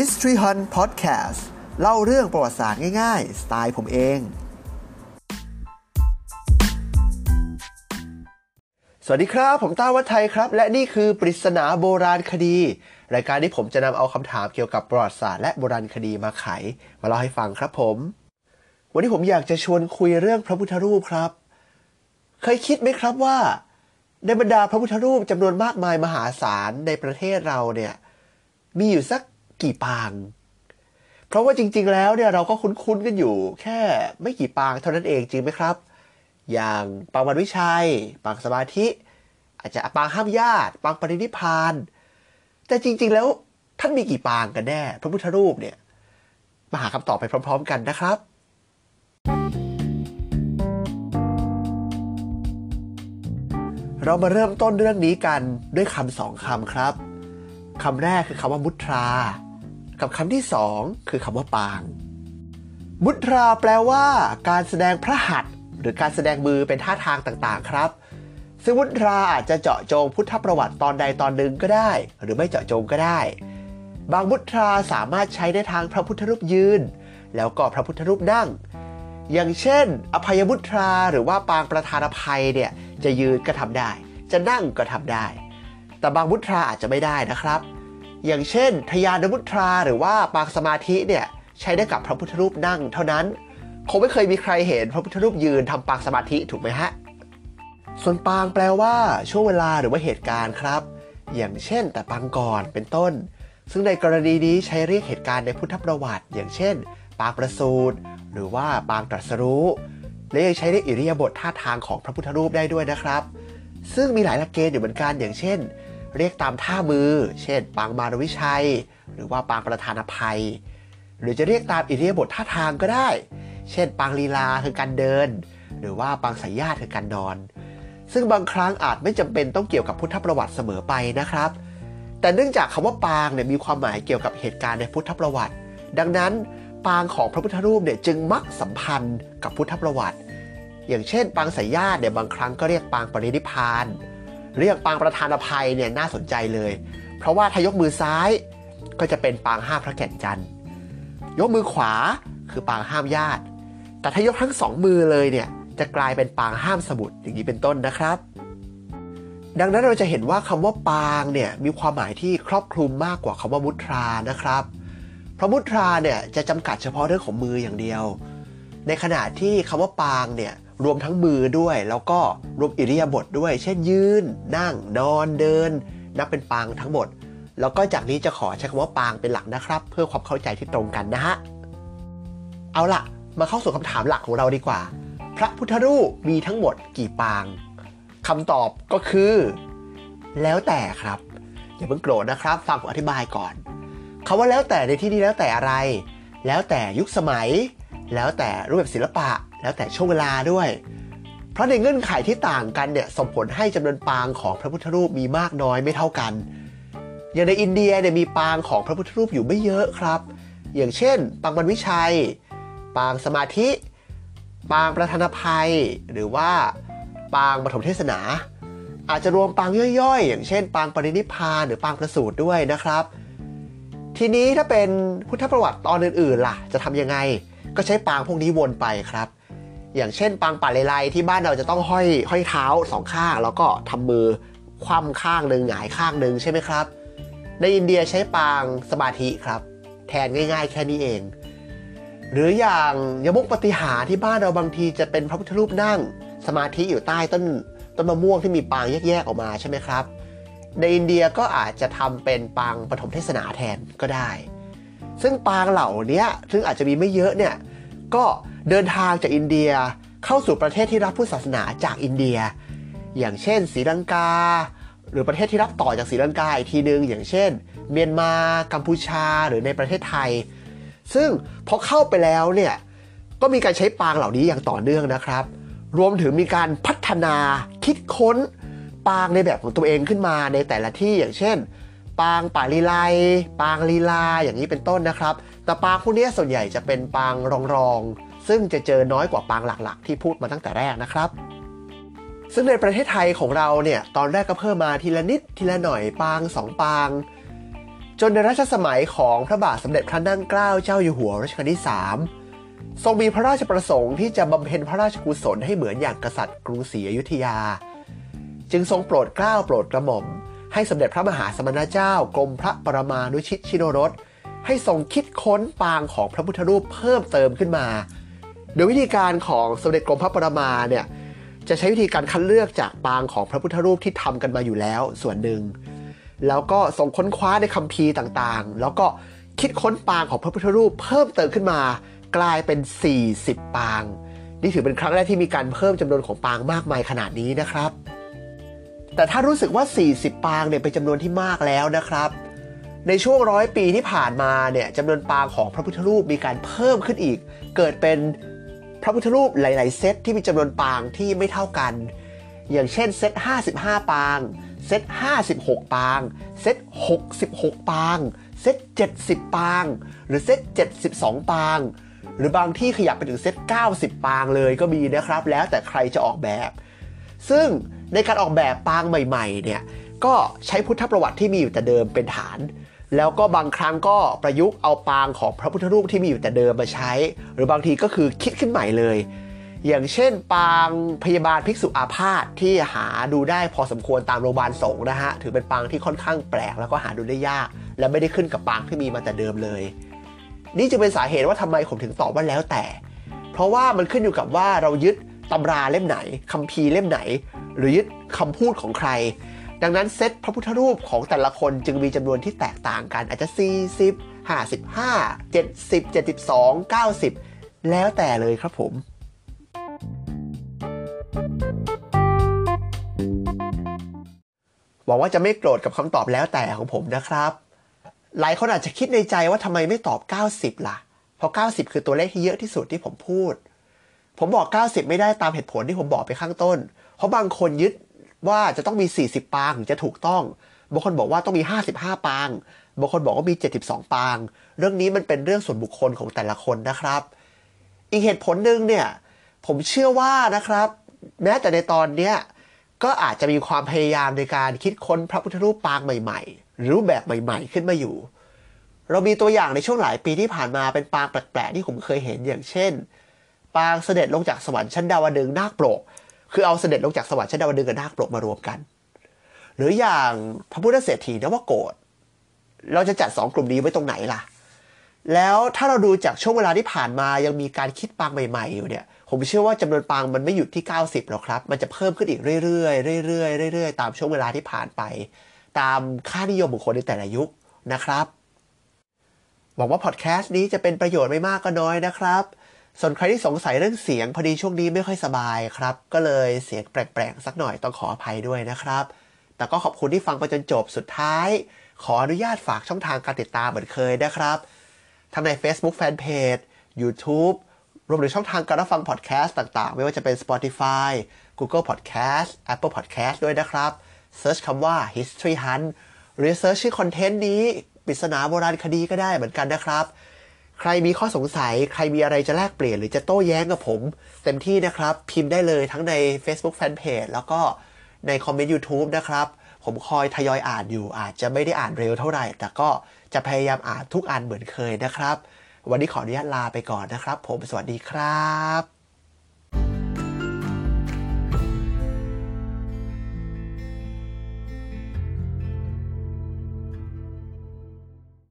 History Hunt Podcast เล่าเรื่องประวัติศาสตร์ง่ายๆ สไตล์ผมเอง สวัสดีครับ ผมต้าวัฒไทยครับ และนี่คือปริศนาโบราณคดี รายการที่ผมจะนำเอาคำถามเกี่ยวกับประวัติศาสตร์และโบราณคดีมาไข มาเล่าให้ฟังครับผม วันนี้ผมอยากจะชวนคุยเรื่องพระพุทธรูปครับ เคยคิดไหมครับว่า ในบรรดาพระพุทธรูปจำนวนมากมายมหาศาลในประเทศเราเนี่ยมีอยู่สัก กี่ปาง เพราะว่าจริง ๆ แล้วเนี่ยเราก็คุ้นๆกันอยู่ แค่ไม่กี่ปางเท่านั้นเองจริงไหมครับ อย่างปางวันวิชัย ปางสมาธิ อาจจะปางห้ามญาติ ปางปรินิพาน แต่จริง ๆ แล้วท่านมีกี่ปางกันแน่ พระพุทธรูปเนี่ยมาหาคำตอบไปพร้อม ๆ กันนะครับเรามาเริ่มต้นเรื่องนี้กันด้วยคำสองคำครับ คำแรกคือคำว่ามุตรา กับคำที่สองคือคำว่าปาง มุตราแปลว่า การแสดงพระหัตถ์หรือการแสดงมือเป็นท่าทางต่างๆ ครับ ซึ่งมุตราอาจจะเจาะจงพุทธประวัติตอนใดตอนหนึ่งก็ได้ หรือไม่เจาะจงก็ได้ บางมุตราสามารถใช้ได้ทางพระพุทธรูปยืน แล้วก็พระพุทธรูปนั่ง อย่างเช่น อภัยมุตราหรือว่าปางประธานอภัยเนี่ยจะยืนก็ทำได้ จะนั่งก็ทำได้ แต่บางมุตราอาจจะไม่ได้นะครับ อย่างเช่น ทยานมุตรา หรือว่าปางสมาธิเนี่ยใช้ได้กับพระพุทธรูปนั่งเท่านั้น คงไม่เคยมีใครเห็นพระพุทธรูปยืนทำปางสมาธิถูกไหมฮะ ส่วนปางแปลว่า ช่วงเวลาหรือว่าเหตุการณ์ครับ อย่างเช่น แต่ปางก่อนเป็นต้น ซึ่งในกรณีนี้ใช้เรียกเหตุการณ์ในพุทธประวัติ อย่างเช่น ปางประสูติหรือว่าปางตรัสรู้และยังใช้ในอิริยาบถท่าทางของพระพุทธรูปได้ด้วยนะครับ ซึ่งมีหลายหลักเกณฑ์อยู่เหมือนกันอย่างเช่น เรียกตามท่ามือ เช่น ปางมารวิชัย หรือว่าปางประธานอภัย หรือจะเรียกตามอิริยาบถท่าทางก็ได้ เช่น ปางลีลาคือการเดิน หรือว่าปางสายญาติคือการนอน ซึ่งบางครั้งอาจไม่จำเป็นต้องเกี่ยวกับพุทธประวัติเสมอไปนะครับ แต่เนื่องจากคำว่าปางเนี่ยมีความหมายเกี่ยวกับเหตุการณ์ในพุทธประวัติ ดังนั้นปางของพระพุทธรูปเนี่ยจึงมักสัมพันธ์กับพุทธประวัติ อย่างเช่น ปางสายญาติเนี่ยบางครั้งก็เรียกปางปรินิพาน เรียกปางประธานอภัยเนี่ยน่าสนใจเลย เพราะว่าถ้ายกมือซ้ายก็จะเป็นปางห้ามพระแก่นจันทร์ยกมือขวาคือปางห้ามญาติ แต่ถ้ายกทั้งสองมือเลยเนี่ยจะกลายเป็นปางห้ามสมุดอย่างนี้เป็นต้นนะครับ ดังนั้นเราจะเห็นว่าคำว่าปางเนี่ยมีความหมายที่ครอบคลุมมากกว่าคำว่ามุตรานะครับ เพราะมุตราเนี่ยจะจำกัดเฉพาะเรื่องของมืออย่างเดียว ในขณะที่คำว่าปางเนี่ย รวมทั้งมือด้วย แล้วก็รวมอิริยาบถด้วย เช่นยืน นั่ง นอนเดิน นับเป็นปางทั้งหมด แล้วก็จากนี้จะขอใช้คำว่าปางเป็นหลักนะครับ เพื่อความเข้าใจที่ตรงกันนะฮะเอาล่ะมาเข้าสู่คำถามหลักของเราดีกว่า พระพุทธรูปมีทั้งหมดกี่ปางคำตอบก็คือ แล้วแต่ครับอย่าเพิ่งโกรธนะครับ ฟังผมอธิบายก่อนคาว่าแล้วแต่ในที่นี้แล้วแต่อะไร แล้วแต่ยุคสมัย แล้วแต่รูปแบบศิลปะ แล้วแต่ช่วงเวลาด้วย เพราะในเงื่อนไขที่ต่างกันเนี่ยส่งผลให้จำนวนปางของพระพุทธรูปมีมากน้อยไม่เท่ากัน อย่างในอินเดียเนี่ยมีปางของพระพุทธรูปอยู่ไม่เยอะครับ อย่างเช่น ปางบรรวิชัย ปางสมาธิ ปางประธานภัย หรือว่าปางปฐมเทศนา อาจจะรวมปางย่อยๆ อย่างเช่น ปางปรินิพานหรือปางประสูติด้วยนะครับทีนี้ถ้าเป็นพุทธประวัติตอนอื่นๆล่ะ จะทำยังไง ก็ใช้ปางพวกนี้วนไปครับ อย่างเช่นปางป่าเลไลที่บ้านเราจะต้องห้อยห้อยเท้าสองข้าง แล้วก็ทำมือคว่ำข้างหนึ่งหงายข้างหนึ่งใช่ไหมครับ ในอินเดียใช้ปางสมาธิครับ แทนง่าย ๆ แค่นี้เอง หรืออย่างยมุกปฏิหารที่บ้านเราบางทีจะเป็นพระพุทธรูปนั่งสมาธิอยู่ใต้ต้นต้นมะม่วงที่มีปางแยกๆออกมาใช่ไหมครับ ในอินเดียก็อาจจะทำเป็นปางปฐมเทศนาแทนก็ได้ ซึ่งปางเหล่านี้ซึ่งอาจจะมีไม่เยอะเนี่ยก็ เดินทางจากอินเดียเข้าสู่ประเทศที่รับพุทธศาสนาจากอินเดีย อย่างเช่นศรีลังกา หรือประเทศที่รับต่อจากศรีลังกาอีกทีหนึ่งอย่างเช่น เมียนมา กัมพูชา หรือในประเทศไทย ซึ่งพอเข้าไปแล้วเนี่ยก็มีการใช้ปางเหล่านี้อย่างต่อเนื่องนะครับ รวมถึงมีการพัฒนาคิดค้นปางในแบบของตัวเองขึ้นมาในแต่ละที่อย่างเช่น ปางป่าลีไลปางลีลาอย่างนี้เป็นต้นนะครับ แต่ปางพวกนี้ส่วนใหญ่จะเป็นปางรองๆ ซึ่งจะเจอน้อยกว่าปางหลักๆ ที่พูดมาตั้งแต่แรกนะครับ ซึ่งในประเทศไทยของเราเนี่ยตอนแรกก็เพิ่มมาทีละนิดทีละหน่อยปางสองปาง จนในรัชสมัยของพระบาทสมเด็จพระนั่งเกล้าเจ้าอยู่หัวรัชกาลที่ 3 ทรงมีพระราชประสงค์ที่จะบำเพ็ญพระราชกุศลให้เหมือนอย่างกษัตริย์กรุงศรีอยุธยา จึงทรงโปรดเกล้าโปรดกระหม่อมให้สมเด็จพระมหาสมณเจ้ากรมพระปรมานุชิตชิโนรสให้ทรงคิดค้นปางของพระพุทธรูปเพิ่มเติมขึ้นมา โดยวิธีการของสมเด็จกรมพระปรมาเนี่ยจะใช้วิธีการคัดเลือกจากปางของพระพุทธรูปที่ทำกันมาอยู่แล้วส่วนหนึ่ง แล้วก็ส่งค้นคว้าในคัมภีร์ต่างๆ แล้วก็คิดค้นปางของพระพุทธรูปเพิ่มเติมขึ้นมา กลายเป็น 40 ปาง นี่ถือเป็นครั้งแรกที่มีการเพิ่มจำนวนของปางมากมายขนาดนี้นะครับ แต่ถ้ารู้สึกว่า 40 ปางเนี่ยเป็นจำนวนที่มากแล้วนะครับ ในช่วงร้อยปีที่ผ่านมาเนี่ยจำนวนปางของพระพุทธรูปมีการเพิ่มขึ้นอีก เกิดเป็น ระพุทธรูปหลาย ๆ เซตที่มีจำนวนปางที่ไม่เท่ากัน อย่างเช่นเซต55 ปาง เซต56 ปาง เซต66 ปาง เซต70 ปาง หรือเซต72 ปาง หรือบางที่ขยับไปถึงเซต90 ปางเลยก็มีนะครับ แล้วแต่ใครจะออกแบบ ซึ่งในการออกแบบปางใหม่ ๆ เนี่ย ก็ใช้พุทธประวัติที่มีอยู่แต่เดิมเป็นฐาน แล้วก็บางครั้งก็ประยุกต์เอาปางของพระพุทธรูปที่มีอยู่แต่เดิมมาใช้ หรือบางทีก็คือคิดขึ้นใหม่เลย อย่างเช่น ปางพยาบาลภิกษุอาพาธที่หาดูได้พอสมควรตามโรงพยาบาลสงฆ์นะฮะ ถือเป็นปางที่ค่อนข้างแปลกแล้วก็หาดูได้ยาก และไม่ได้ขึ้นกับปางที่มีมาแต่เดิมเลย นี่จึงเป็นสาเหตุว่าทำไมผมถึงตอบว่าแล้วแต่ เพราะว่ามันขึ้นอยู่กับว่าเรายึดตำราเล่มไหนคัมภีร์เล่มไหน หรือยึดคำพูดของใคร ดังนั้นเซตพระพุทธรูปของแต่ละคนจึงมีจำนวนที่แตกต่างกัน อาจจะ 40 55 70 72 90 แล้วแต่เลยครับผม หวังว่าจะไม่โกรธกับคำตอบแล้วแต่ของผมนะครับ หลายคนอาจจะคิดในใจว่าทำไมไม่ตอบ 90 ล่ะ เพราะ 90 คือตัวเลขที่เยอะที่สุดที่ผมพูด ผมบอก 90 ไม่ได้ตามเหตุผลที่ผมบอกไปข้างต้น เพราะบางคนยึด ว่าจะต้องมี 40 ปางถึงจะถูกต้อง บางคนบอกว่าต้องมี 55 ปาง บางคนบอกว่ามี 72 ปาง เรื่องนี้มันเป็นเรื่องส่วนบุคคลของแต่ละคนนะครับ อีกเหตุผลหนึ่งเนี่ยผมเชื่อว่านะครับ แม้แต่ในตอนเนี้ยก็อาจจะมีความพยายามในการคิดค้นพระพุทธรูปปางใหม่ๆ รูปแบบใหม่ๆ ขึ้นมาอยู่ เรามีตัวอย่างในช่วงหลายปีที่ผ่านมาเป็นปางแปลกๆที่ผมเคยเห็นอย่างเช่น ปางเสด็จลงจากสวรรค์ชั้นดาวดึงนาคโปรก คือเอาเสด็จลงจากสวรรค์ชั้นดาวดึงกับนาคปรกมารวมกัน หรืออย่างพระพุทธเศรษฐีนวโกฏเราจะจัดสองกลุ่มนี้ไว้ตรงไหนล่ะ แล้วถ้าเราดูจากช่วงเวลาที่ผ่านมายังมีการคิดปางใหม่ๆอยู่เนี่ย ผมเชื่อว่าจำนวนปางมันไม่หยุดที่ 90หรอกครับ มันจะเพิ่มขึ้นอีกเรื่อยๆเรื่อยๆเรื่อยๆตามช่วงเวลาที่ผ่านไป ตามค่านิยมบุคคลในแต่ละยุคนะครับหวังว่าพอดแคสต์นี้จะเป็นประโยชน์ไม่มากก็น้อยนะครับ ส่วนใครที่สงสัยเรื่องเสียงพอดีช่วงนี้ไม่ค่อยสบายครับ ก็เลยเสียงแปลกๆสักหน่อยต้องขออภัยด้วยนะครับ แต่ก็ขอบคุณที่ฟังไปจนจบสุดท้าย ขออนุญาตฝากช่องทางการติดตามเหมือนเคยนะครับทั้งใน Facebook Fanpage YouTube รวมถึงช่องทางการรับฟังพอดแคสต์ต่างๆ ไม่ว่าจะเป็น Spotify Google Podcast Apple Podcast ด้วยนะครับ search คำว่า History Hunt หรือ search ชื่อ content นี้ปริศนาโบราณคดีก็ได้เหมือนกันนะครับ ใครมีข้อสงสัย ใครมีอะไรจะแลกเปลี่ยนหรือจะโต้แย้งกับผม เต็มที่นะครับ พิมพ์ได้เลยทั้งใน Facebook Fanpage แล้วก็ในคอมเมนต์ YouTube นะครับ ผมคอยทยอยอ่านอยู่ อาจจะไม่ได้อ่านเร็วเท่าไหร่ แต่ก็จะพยายามอ่านทุกอันเหมือนเคยนะครับ วันนี้ขออนุญาตลาไปก่อนนะครับ ผมสวัสดีครับ